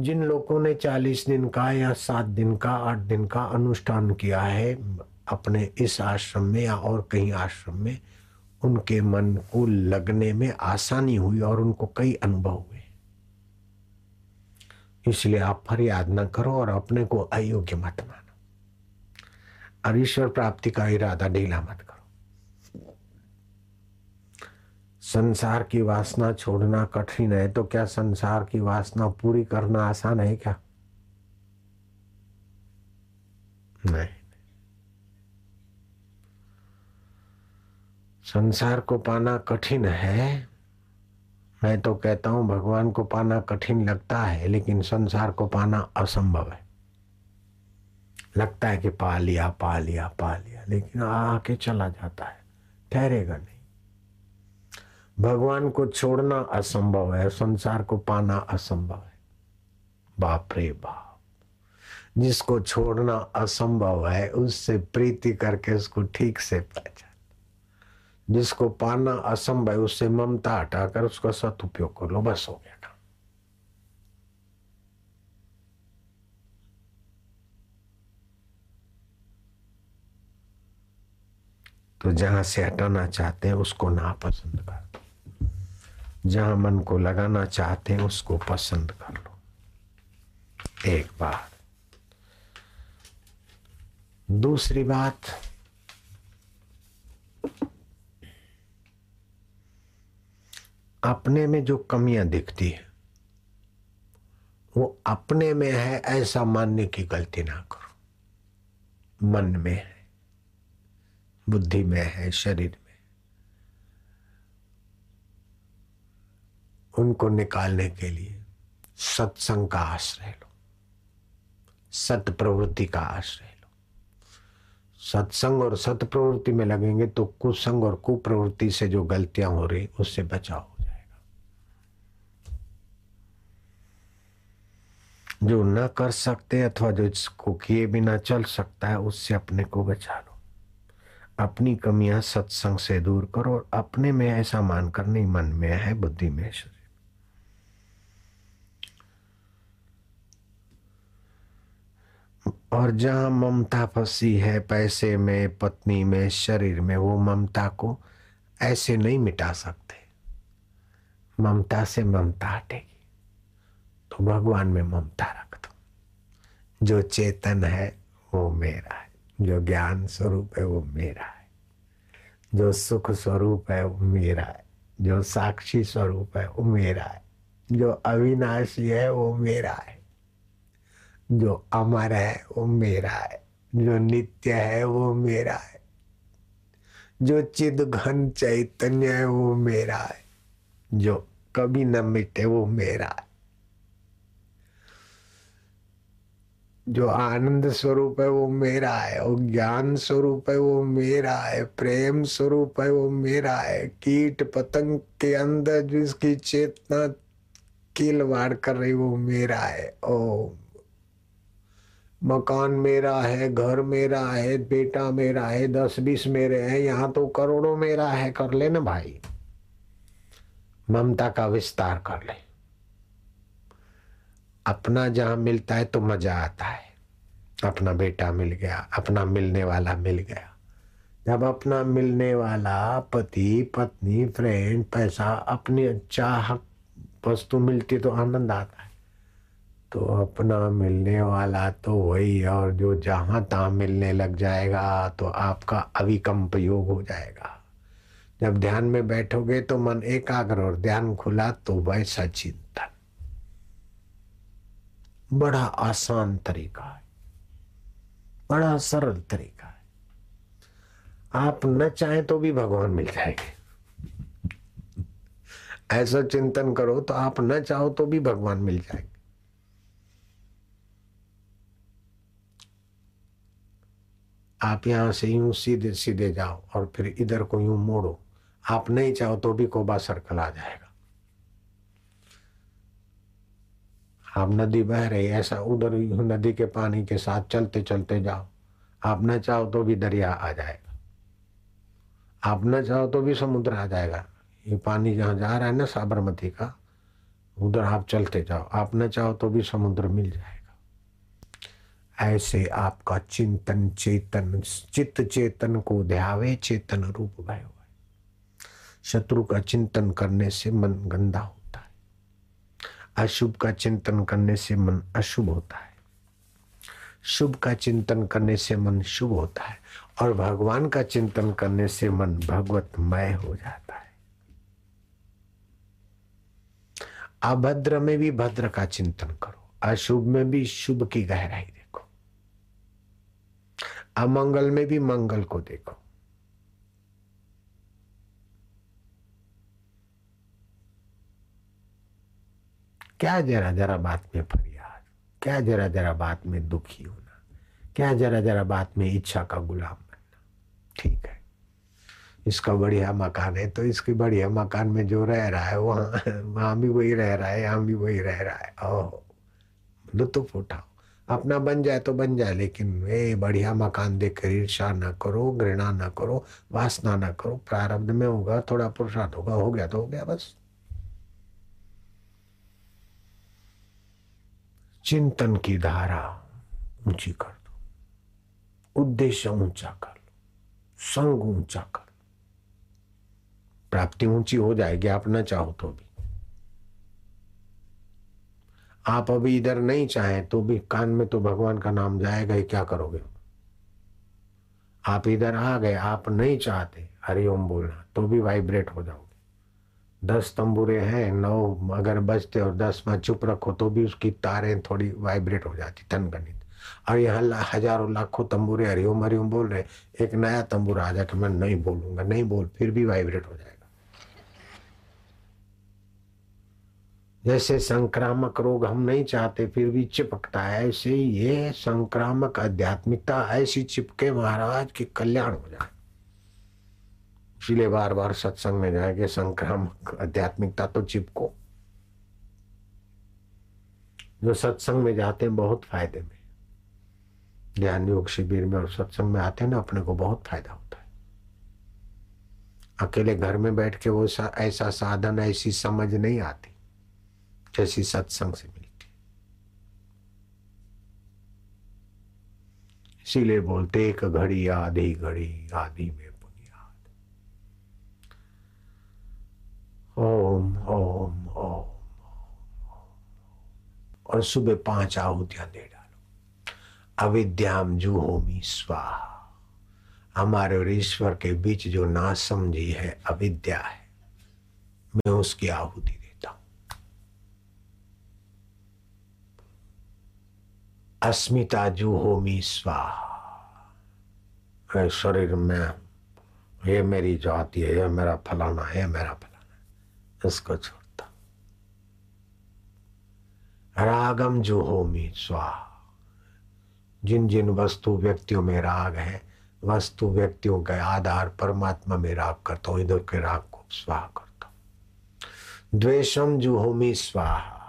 जिन लोगों ने चालीस दिन का या सात दिन का, आठ दिन का अनुष्ठान किया है, अपने इस आश्रम में या और कहीं आश्रम में, उनके मन को लगने में आसानी हुई और उनको कई अनुभव हुए। इसलिए आप फरियाद न करो और अपने को अयोग्य मत मानो। और ईश्वर प्राप्ति का इरादा ढीला मत करो। संसार की वासना छोड़ना कठिन है तो क्या संसार की वासना पूरी करना आसान है क्या? नहीं। संसार को पाना कठिन है, मैं तो कहता हूँ भगवान को पाना कठिन लगता है, लेकिन संसार को पाना असंभव है। लगता है कि पा लिया पा लिया पा लिया, लेकिन आके चला जाता है, ठहरेगा नहीं। भगवान को छोड़ना असंभव है, संसार को पाना असंभव है। बाप रे बाप। जिसको छोड़ना असंभव है, उससे प्रीति करके उसको ठीक से पहचान जिसको पाना असंभव है, उससे ममता हटाकर उसका सदुपयोग कर लो, बस हो गया काम। तो जहाँ से हटाना चाहते हैं, उसको ना पसंद कर दो जहाँ मन को लगाना चाहते हैं, उसको पसंद कर लो। एक बात। दूसरी बात, अपने में जो कमियाँ दिखती है, वो अपने में है, ऐसा मानने की गलती ना करो। मन में है, बुद्धि में है, शरीर उनको निकालने के लिए सत्संग का आश्रय लो सत प्रवृत्ति का आश्रय लो। सत्संग और सत प्रवृत्ति में लगेंगे तो कुसंग और कुप्रवृत्ति से जो गलतियाँ हो रही, उससे बचाव हो जाएगा। जो न कर सकते अथवा जो इसको किए बिना चल सकता है, उससे अपने को बचा लो। अपनी कमियाँ सत्संग से दूर करो और अपने में ऐसा मानकर नहीं, मन में है, बुद्धि में शरीर और जहाँ ममता फंसी है पैसे में, पत्नी में, शरीर में, वो ममता को ऐसे नहीं मिटा सकते। ममता से ममता हटेगी। तो भगवान में ममता रख दो। जो चेतन है, वो मेरा है। जो ज्ञान स्वरूप है, वो मेरा है। जो सुख स्वरूप है, वो मेरा है। जो साक्षी स्वरूप है, वो मेरा है। जो अविनाशी है, वो मेरा है। जो अमर है, वो मेरा है। जो नित्य है, वो मेरा है। जो चिद घन चैतन्य है, वो मेरा है। जो कभी न मिटे, वो मेरा है। जो आनंद स्वरूप है, वो मेरा है। और ज्ञान स्वरूप है, वो मेरा है। प्रेम स्वरूप है, वो मेरा है। कीट पतंग के अंदर जिसकी चेतना किलवाड़ कर रही, वो मेरा है। ओम। मकान मेरा है, घर मेरा है, बेटा मेरा है, दस बीस मेरे हैं, यहाँ तो करोड़ों मेरा है, कर ले ना भाई। ममता का विस्तार कर ले। अपना जहाँ मिलता है तो मज़ा आता है। अपना बेटा मिल गया, अपना मिलने वाला मिल गया। जब अपना मिलने वाला पति, पत्नी फ्रेंड पैसा, अपनी चाह वस्तु मिलती तो आनंद आता है। तो अपना मिलने वाला तो वही है और जो जहाँ तहां मिलने लग जाएगा तो आपका अविकम्प योग हो जाएगा। जब ध्यान में बैठोगे तो मन एकाग्र और ध्यान खुला तो वैसा चिंतन। बड़ा आसान तरीका है। बड़ा सरल तरीका है। आप न चाहें तो भी भगवान मिल जाएँगे। ऐसा चिंतन करो तो आप न चाहो तो भी भगवान मिल जाएँगे। आप यहाँ से यूँ सीधे सीधे जाओ और फिर इधर को यूँ मोड़ो। आप नहीं चाहो तो भी कोबा सर्कल आ जाएगा। आप नदी बह रही, ऐसा उधर नदी के पानी के साथ चलते चलते जाओ। आप न चाहो तो भी दरिया आ जाएगा। आप न चाहो तो भी समुद्र आ जाएगा। ये पानी जहाँ जा रहा है ना साबरमती का, उधर आप चलते जाओ। आप न चाहो तो भी समुद्र मिल जाएगा। ऐसे आपका चिंतन चेतन, चित्त चेतन को ध्यावे चेतन रूप भय हुआ शत्रु का चिंतन करने से मन गंदा होता है। अशुभ का चिंतन करने से मन अशुभ होता है। शुभ का चिंतन करने से मन शुभ होता है और भगवान का चिंतन करने से मन भगवतमय हो जाता है। अभद्र में भी भद्र का चिंतन करो। अशुभ में भी शुभ की गहराई देखो। अमंगल में भी मंगल को देखो। क्या जरा जरा बात में फरियाद, क्या जरा जरा बात में दुखी होना, क्या जरा जरा बात में इच्छा का गुलाम बनना। ठीक है। इसका बढ़िया मकान है तो इसकी बढ़िया मकान में जो रह रहा है, वहाँ वहाँ भी वही रह रहा है, यहाँ भी वही रह रहा है। ओह, लुत्फ उठाओ। अपना बन जाए तो बन जाए, लेकिन वे बढ़िया मकान देखकर ईर्षा ना करो, घृणा ना करो, वासना ना करो। प्रारब्ध में होगा, थोड़ा पुरुषार्थ होगा, हो गया तो हो गया, बस। चिंतन की धारा ऊँची कर दो। उद्देश्य ऊँचा कर लो। संग ऊँचा कर प्राप्ति ऊँची हो जाएगी, आप ना चाहो तो भी। आप अभी इधर नहीं चाहे तो भी कान में तो भगवान का नाम जाएगा ही, क्या करोगे? आप इधर आ गए, आप नहीं चाहते हरिओम बोलना तो भी वाइब्रेट हो जाओगे। दस तंबूरे हैं, नौ अगर बजते और दस में चुप रखो तो भी उसकी तारें थोड़ी वाइब्रेट हो जाती, तन गणित। और यहाँ हज़ारों लाखों तंबूरे हरिओम हरिओम बोल रहे एक नया तंबूर आ जाए मैं नहीं बोलूँगा, नहीं बोल, फिर भी वाइब्रेट हो जाएगा। जैसे संक्रामक रोग हम नहीं चाहते, फिर भी चिपकता है। ऐसे ये संक्रामक आध्यात्मिकता ऐसी चिपके महाराज की कल्याण हो जाए। इसीलिए बार बार सत्संग में जाएँगे संक्रामक आध्यात्मिकता तो चिपको। जो सत्संग में जाते हैं बहुत फ़ायदे में। ज्ञान योग शिविर में और सत्संग में आते हैं ना, अपने को बहुत फ़ायदा होता है। अकेले घर में बैठ के वो ऐसा साधन, ऐसी समझ नहीं आती। जैसी सत्संग से मिलती इसीलिए बोलते एक घड़ी आधी घड़ी, आधी में ओम ओम ओम और सुबह पाँच आहुतियाँ दे डालो। अविद्याम जुहोमी स्वाहा। हमारे और ईश्वर के बीच जो ना समझी है, अविद्या है, मैं उसकी आहुति देता हूँ अस्मिता जुहोमी स्वाहा शरीर में ये मेरी जाति है, ये मेरा फलाना है मेरा फलाना है। इसको छोड़ता। रागम जो होमी स्वाहा जिन जिन वस्तु व्यक्तियों में राग है, वस्तु व्यक्तियों के आधार परमात्मा में राग करता हूँ, इधर के राग को स्वाहा करता हूँ। द्वेषम जो होमी स्वाहा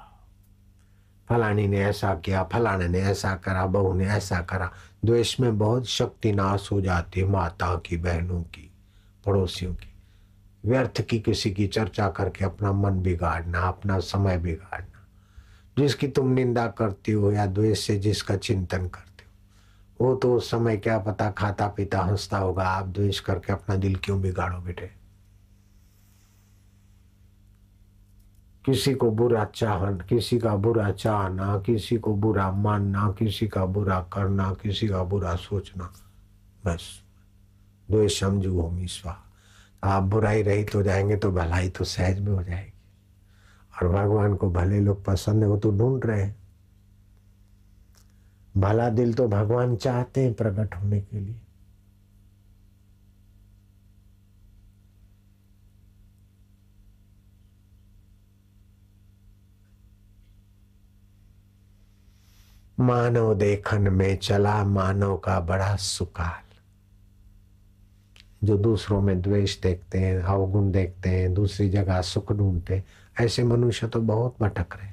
फलानी ने ऐसा किया, फलाने ने ऐसा करा, बहू ने ऐसा करा। द्वेष में बहुत शक्ति नाश हो जाती है माता की, बहनों की, पड़ोसियों की। व्यर्थ की किसी की चर्चा करके अपना मन बिगाड़ना, अपना समय बिगाड़ना। जिसकी तुम निंदा करती हो या द्वेष से जिसका चिंतन करते हो, वो तो उस समय क्या पता खाता पीता हंसता होगा, आप द्वेष करके अपना दिल क्यों बिगाड़ो बेटे? किसी को बुरा चाहन, किसी का बुरा चाहना, किसी को बुरा मानना, किसी का बुरा करना, किसी का बुरा सोचना। बस। द्वेष समझू होमी स्वाहा आप बुराई रहित हो जाएँगे तो भलाई तो सहज में हो जाएगी। और भगवान को भले लोग पसंद है, वो तो ढूंढ रहे हैं। भला दिल तो भगवान चाहते हैं प्रकट होने के लिए। मानव देखन में चला मानव का बड़ा सुकाल। जो दूसरों में द्वेष देखते हैं अवगुण देखते हैं, दूसरी जगह सुख ढूंढते ऐसे मनुष्य तो बहुत भटक रहे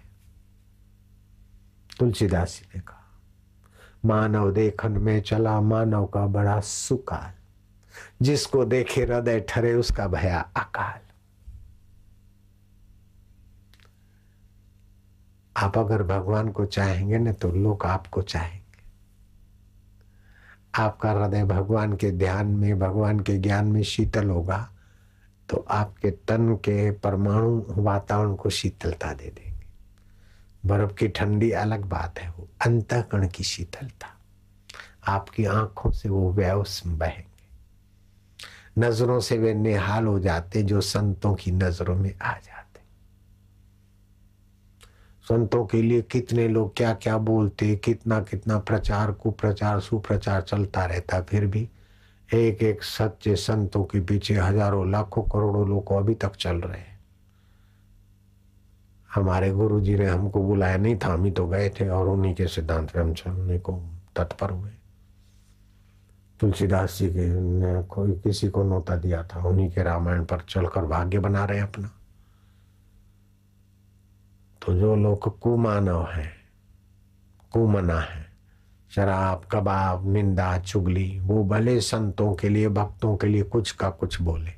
तुलसीदास जी ने कहा, मानव देखन में चला मानव का बड़ा सुकाल। जिसको देखे हृदय ठरे उसका भया अकाल। आप अगर भगवान को चाहेंगे ना तो लोग आपको चाहेंगे। आपका हृदय भगवान के ध्यान में, भगवान के ज्ञान में शीतल होगा तो आपके तन के परमाणु वातावरण को शीतलता दे देंगे। बर्फ़ की ठंडी अलग बात है, वो अंतकण की शीतलता। आपकी आँखों से वो व्यवस बहेंगे। नज़रों से वे निहाल हो जाते जो संतों की नज़रों में आ जाते संतों के लिए कितने लोग क्या क्या बोलते, कितना कितना प्रचार, कुप्रचार, सुप्रचार चलता रहता फिर भी एक एक सच्चे संतों के पीछे हज़ारों, लाखों, करोड़ों लोग अभी तक चल रहे हैं। हमारे गुरु जी ने हमको बुलाया नहीं था, हम ही तो गए थे और उन्हीं के सिद्धांत पे हम चलने को तत्पर हुए। तुलसीदास जी के ने कोई किसी को नोता दिया था, उन्हीं के रामायण पर चलकर भाग्य बना रहे अपना। तो जो लोग कुमानव है, कुमना है, शराब, कबाब, निंदा, चुगली, वो भले संतों के लिए, भक्तों के लिए कुछ का कुछ बोले,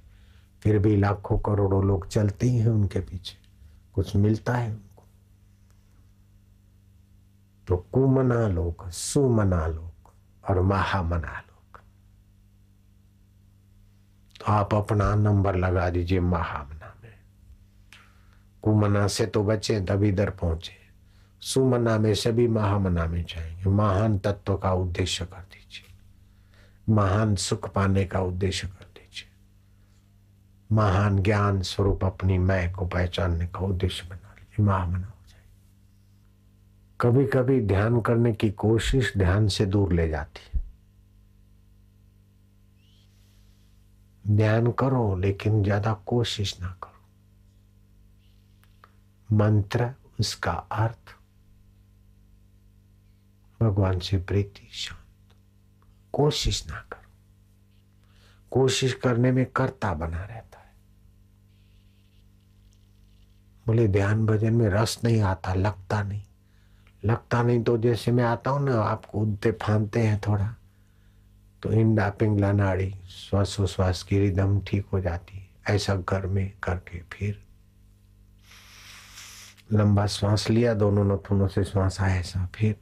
फिर भी लाखों करोड़ों लोग चलते ही हैं उनके पीछे। कुछ मिलता है उनको। तो कुमना लोग, सुमना लोग और महामना लोग। तो आप अपना नंबर लगा दीजिए महामना। कुमना से तो बचे तभी इधर पहुँचे। सुमना में सभी महामना में जाएँगे। महान तत्व का उद्देश्य कर दीजिए। महान सुख पाने का उद्देश्य कर दीजिए। महान ज्ञान स्वरूप अपनी मैं को पहचानने का उद्देश्य बना लीजिए। महामना हो जाए कभी कभी ध्यान करने की कोशिश ध्यान से दूर ले जाती है। ध्यान करो, लेकिन ज़्यादा कोशिश ना करो। मंत्र उसका अर्थ भगवान से प्रीति, शांत। कोशिश ना करो। कोशिश करने में कर्ता बना रहता है। बोले ध्यान भजन में रस नहीं आता, लगता नहीं। लगता नहीं तो जैसे मैं आता हूँ ना आप कूदते फांदते हैं थोड़ा तो इंडा पिंगला नाड़ी, श्वासोश्वास की रिदम ठीक हो जाती है। ऐसा घर में करके फिर लंबा श्वास लिया, दोनों नथुनों से श्वास आया ऐसा, फिर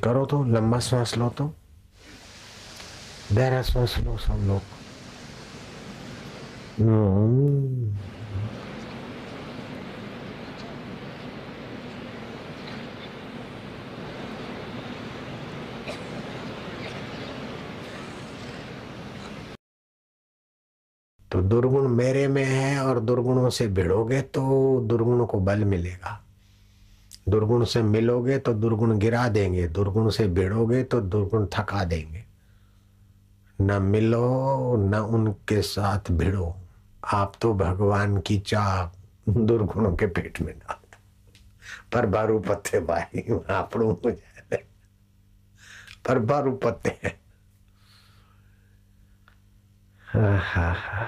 करो तो लंबा श्वास लो तो। गहरा श्वास लो सब लोग। तो दुर्गुण मेरे में है और दुर्गुणों से भिड़ोगे तो दुर्गुण को बल मिलेगा। दुर्गुण से मिलोगे तो दुर्गुण गिरा देंगे, दुर्गुण से भिड़ोगे तो दुर्गुण थका देंगे। न मिलो, न उनके साथ भिड़ो, आप तो भगवान की चाह दुर्गुणों के पेट में डाल पर बारू पत्ते भाई आप जाए। पर बारू पत्ते हैं। हा हा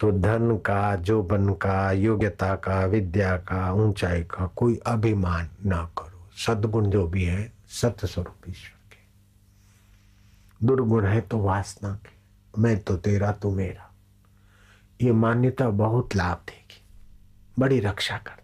तो धन का, जोबन का, योग्यता का, विद्या का, ऊंचाई का कोई अभिमान ना करो। सदगुण जो भी है सत्य स्वरूप ईश्वर के। दुर्गुण है तो वासना के। मैं तो तेरा, तू मेरा। ये मान्यता बहुत लाभ देगी, बड़ी रक्षा करती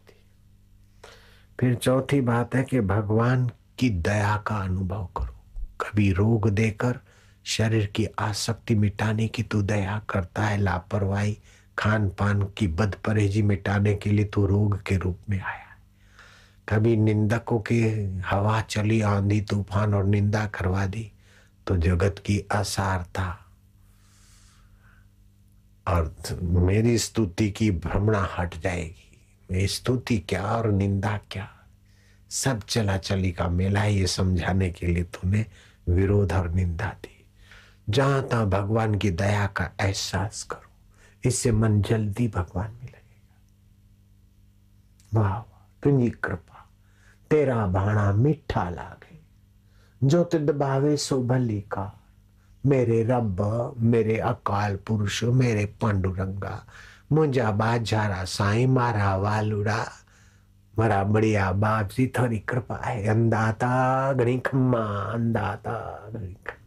फिर चौथी बात है कि भगवान की दया का अनुभव करो। कभी रोग देकर शरीर की आसक्ति मिटाने की तू दया करता है, लापरवाही खान पान की बद परहेजी मिटाने के लिए तू रोग के रूप में आया कभी निंदकों की हवा चली, आंधी, तूफ़ान और निंदा करवा दी तो जगत की असारता और मेरी स्तुति की भ्रमणा हट जाएगी। मेरी स्तुति क्या और निंदा क्या? सब चला चली का मेला ये समझाने के लिए तूने विरोध और निंदा दी। जहां तहां भगवान की दया का एहसास करो इससे मन जल्दी भगवान में लगेगा वाह वाह तुझी कृपा तेरा भाणा मीठा लागे जो तिद भावे सो भली का मेरे रब मेरे अकाल पुरुष मेरे पांडुरंगा मुंजा बाजारा साईं मारा वालुड़ा મારા બળિયા બાપજી થોડી કૃપા હે અંદાતા ઘણી ખમ્મા અંદાતા ઘણી ખમ્મા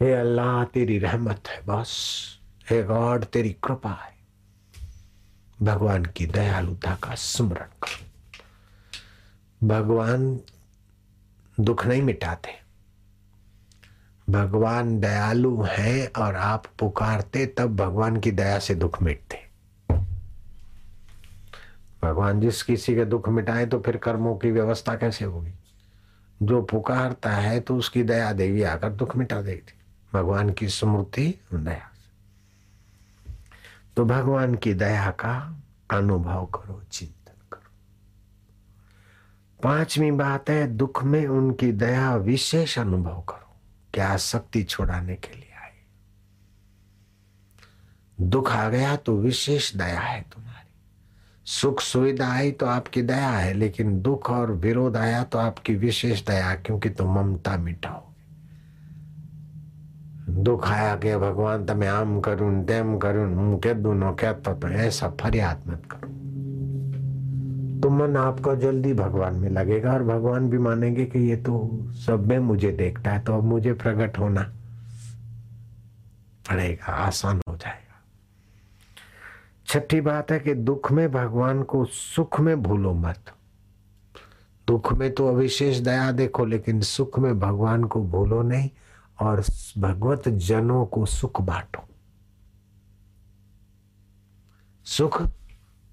हे अल्लाह, तेरी रहमत है बस। हे गॉड, तेरी कृपा है। भगवान की दयालुता का स्मरण करो। भगवान दुख नहीं मिटाते। भगवान दयालु हैं और आप पुकारते, तब भगवान की दया से दुख मिटते। भगवान जिस किसी के दुख मिटाए तो फिर कर्मों की व्यवस्था कैसे होगी? जो पुकारता है तो उसकी दया देवी आकर दुख मिटा देगी भगवान की स्मृति दया तो भगवान की दया का अनुभव करो, चिंतन करो। पांचवी बात है, दुख में उनकी दया विशेष अनुभव करो। क्या शक्ति छोड़ाने के लिए आए दुख आ गया तो विशेष दया है तुम्हारी। सुख सुविधा आई तो आपकी दया है, लेकिन दुख और विरोध आया तो आपकी विशेष दया, क्योंकि तुम ममता मिटाओगे दुख आया કે ભગવાન તમે આમ કર્યું તેમ કર્યું હું કીધું નો કહેતો તો ऐसा फरियाद मत करो तो मन आपका जल्दी भगवान में लगेगा और भगवान भी मानेंगे कि ये तो सब में मुझे देखता है तो अब मुझे प्रकट होना पड़ेगा आसान हो जाएगा छठी बात है कि दुख में भगवान को सुख में भूलो मत दुख में तो अविशेष दया देखो लेकिन सुख में भगवान को भूलो नहीं और भगवत जनों को सुख बांटो। सुख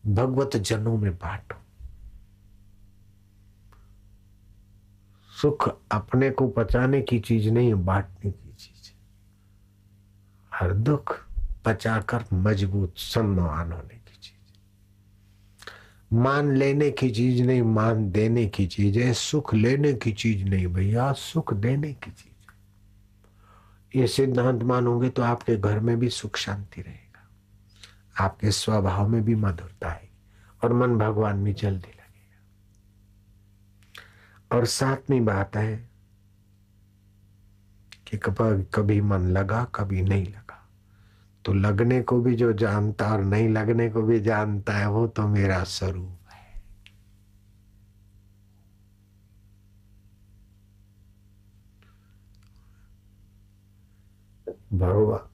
भगवत जनों में बांटो। सुख अपने को पचाने की चीज़ नहीं है बांटने की चीज़। हर दुख पचाकर मज़बूत सम्मान होने की चीज़। मान लेने की चीज़ नहीं, मान देने की चीज़ है। सुख लेने की चीज़ नहीं, भैया, सुख देने की चीज़। ये सिद्धांत मानोगे तो आपके घर में भी सुख शांति रहेगा। आपके स्वभाव में भी मधुरता है और मन भगवान में जल्दी लगेगा। और सातवीं बात है कि कभी मन लगा, कभी नहीं लगा। तो लगने को भी जो जानता और नहीं लगने को भी जानता है, वो तो मेरा स्वरूप है भगवान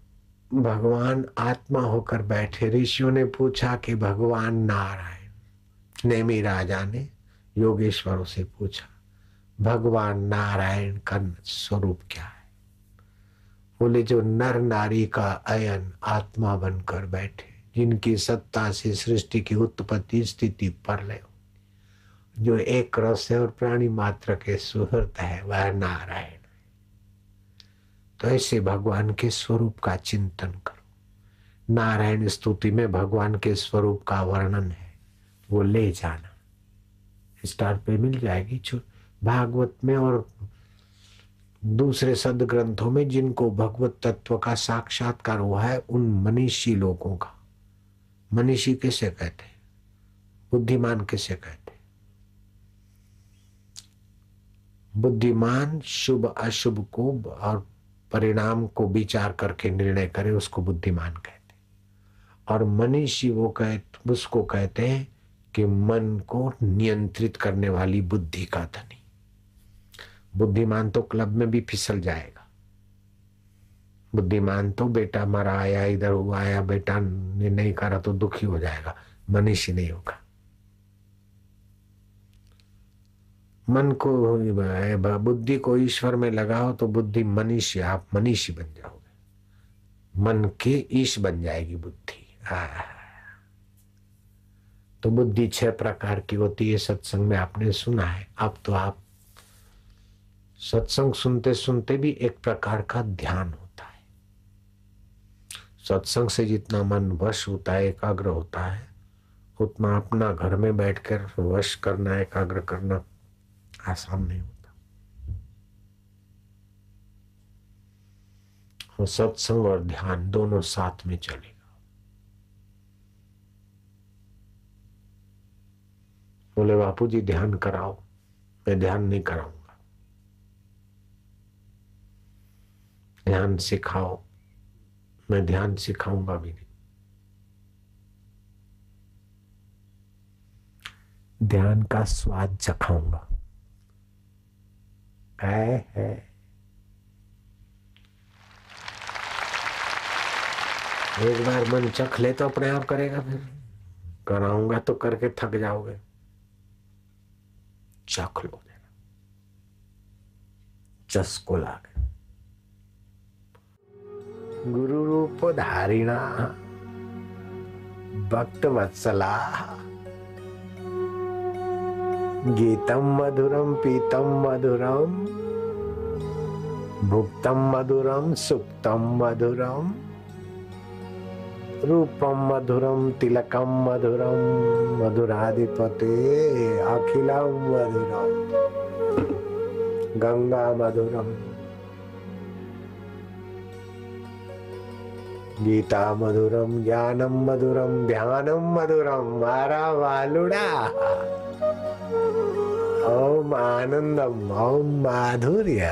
भगवान आत्मा होकर बैठे। ऋषियों ने पूछा कि भगवान नारायण, नेमी राजा ने योगेश्वरों से पूछा, भगवान नारायण का स्वरूप क्या है? बोले, जो नर नारी का अयन आत्मा बनकर बैठे, जिनकी सत्ता से सृष्टि की उत्पत्ति स्थिति पर ले। जो एक रस है और प्राणी मात्र के सुहृत है, वह नारायण। तो ऐसे भगवान के स्वरूप का चिंतन करो। नारायण स्तुति में भगवान के स्वरूप का वर्णन है। वो ले जाना। स्टार पे मिल जाएगी भागवत में और दूसरे सद ग्रंथों में जिनको भगवत तत्व का साक्षात्कार हुआ है, उन मनीषी लोगों का। मनीषी किसे कहते हैं? बुद्धिमान किसे कहते बुद्धिमान, शुभ अशुभ को और परिणाम को विचार करके निर्णय करे, उसको बुद्धिमान कहते और मनीषी वो कहते, उसको कहते हैं कि मन को नियंत्रित करने वाली बुद्धि का धनी। बुद्धिमान तो क्लब में भी फिसल जाएगा। बुद्धिमान तो बेटा मरा आया, इधर हुआ आया, बेटा ने नहीं करा तो दुखी हो जाएगा। मनीषी नहीं होगा। मन को बुद्धि को ईश्वर में लगाओ तो बुद्धि मनीषी, आप मनीषी बन जाओगे। मन के ईश बन जाएगी बुद्धि। तो बुद्धि छह प्रकार की होती है, सत्संग में आपने सुना है। अब तो आप सत्संग सुनते सुनते भी एक प्रकार का ध्यान होता है। सत्संग से जितना मन वश होता है, एकाग्र होता है, उतना अपना घर में बैठकर वश करना, एकाग्र करना आसान नहीं होता और सत्संग और ध्यान दोनों साथ में चलेगा बोले बापू जी ध्यान कराओ। मैं ध्यान नहीं कराऊँगा। ध्यान सिखाओ। मैं ध्यान सिखाऊँगा भी नहीं। ध्यान का स्वाद चखाऊँगा है है। एक बार मन चख ले तो अपने आप करेगा फिर। कराऊँगा तो करके थक जाओगे। चख लो देना चस्को लागे। गुरु रूप धारिणा, भक्त वत्सला। गीतम मधुरम पीतम मधुरम भुक्तम मधुरम सुप्तम मधुरम रूपम मधुरम तिलकम मधुरम मधुराधिपते अखिलम मधुरम गंगा मधुरम गीता मधुरम ज्ञानम मधुरम ध्यानम मधुरम मारा वालुड़ा। ओम आनंदम ओम माधुर्य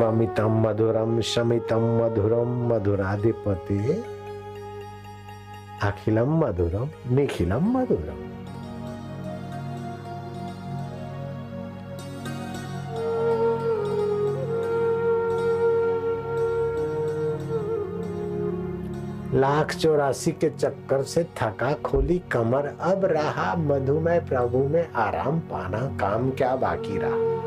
ममितम मधुरम शमितम मधुरम मधुराधिपति अखिलम मधुरम निखिलम मधुरम लाख चौरासी के चक्कर से थका खोली कमर। अब रहा मधुमय प्रभु में आराम पाना, काम क्या बाकी रहा?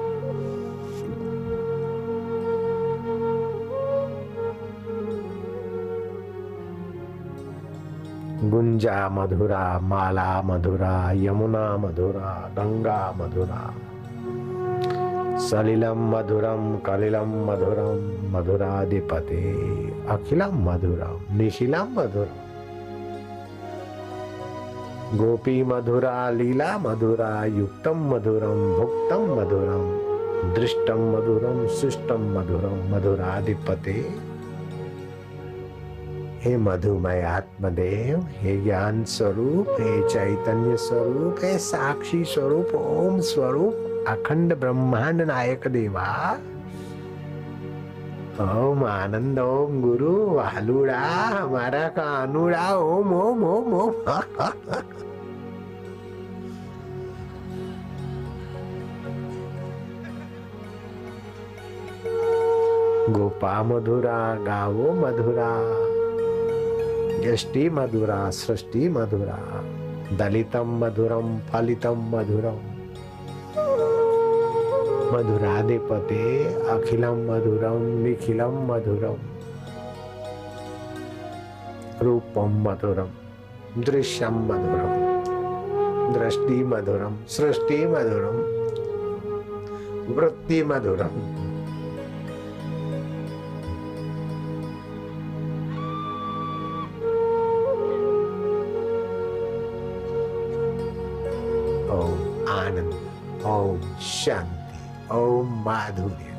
गुंजा मधुरा, माला मधुरा, यमुना मधुरा, गंगा मधुरा। सलिलम मधुरम, कलिलम मधुरम, मधुराधिपते। अखिलम मधुरम निखिलम मधुरम गोपी मधुरा, लीला मधुरा युक्तम मधुरम भुक्तम मधुरम दृष्टम मधुरम शिष्टम मधुरम मधुराधिपते। हे मधुमय आत्मदेव, हे ज्ञान स्वरूप, हे चैतन्य स्वरूप, हे साक्षी स्वरूप, ओम स्वरूप, अखंड ब्रह्मांड नायक देवा। ओम आनंद ओम गुरु वालुड़ा हमारा कानुड़ा ओम ओम ओम ओम गोपा मधुरा गावो मधुरा यष्टि मधुरा सृष्टि मधुरा दलितम मधुरम फलितम मधुरम मधुराधिपते अखिलम मधुरम निखिलम मधुरम रूपम मधुरम दृश्यम मधुरम दृष्टि मधुरम सृष्टि मधुरम वृत्ति मधुरम ओम आनंद ओम शांति ओम माधुर्य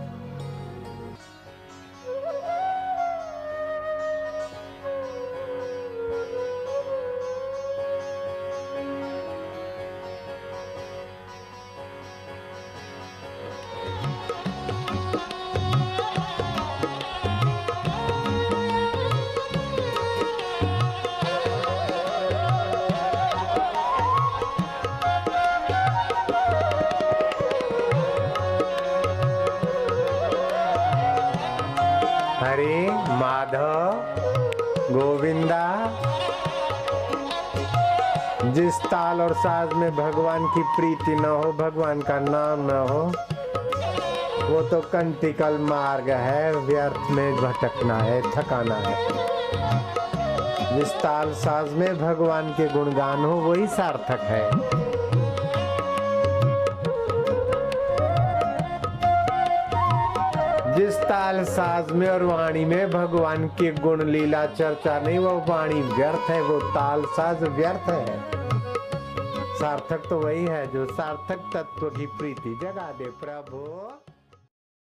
हरे, माधव, गोविंदा, जिस ताल और साज में भगवान की प्रीति न हो, भगवान का नाम न हो, वो तो कंटिकल मार्ग है, व्यर्थ में भटकना है थकाना है। जिस ताल साज में भगवान के गुणगान हो, वही सार्थक है। ताल साज में और वाणी में भगवान की गुण लीला चर्चा नहीं, वो वाणी व्यर्थ है, वो ताल साज व्यर्थ है। सार्थक तो वही है, जो सार्थक तत्व की प्रीति जगा दे प्रभु।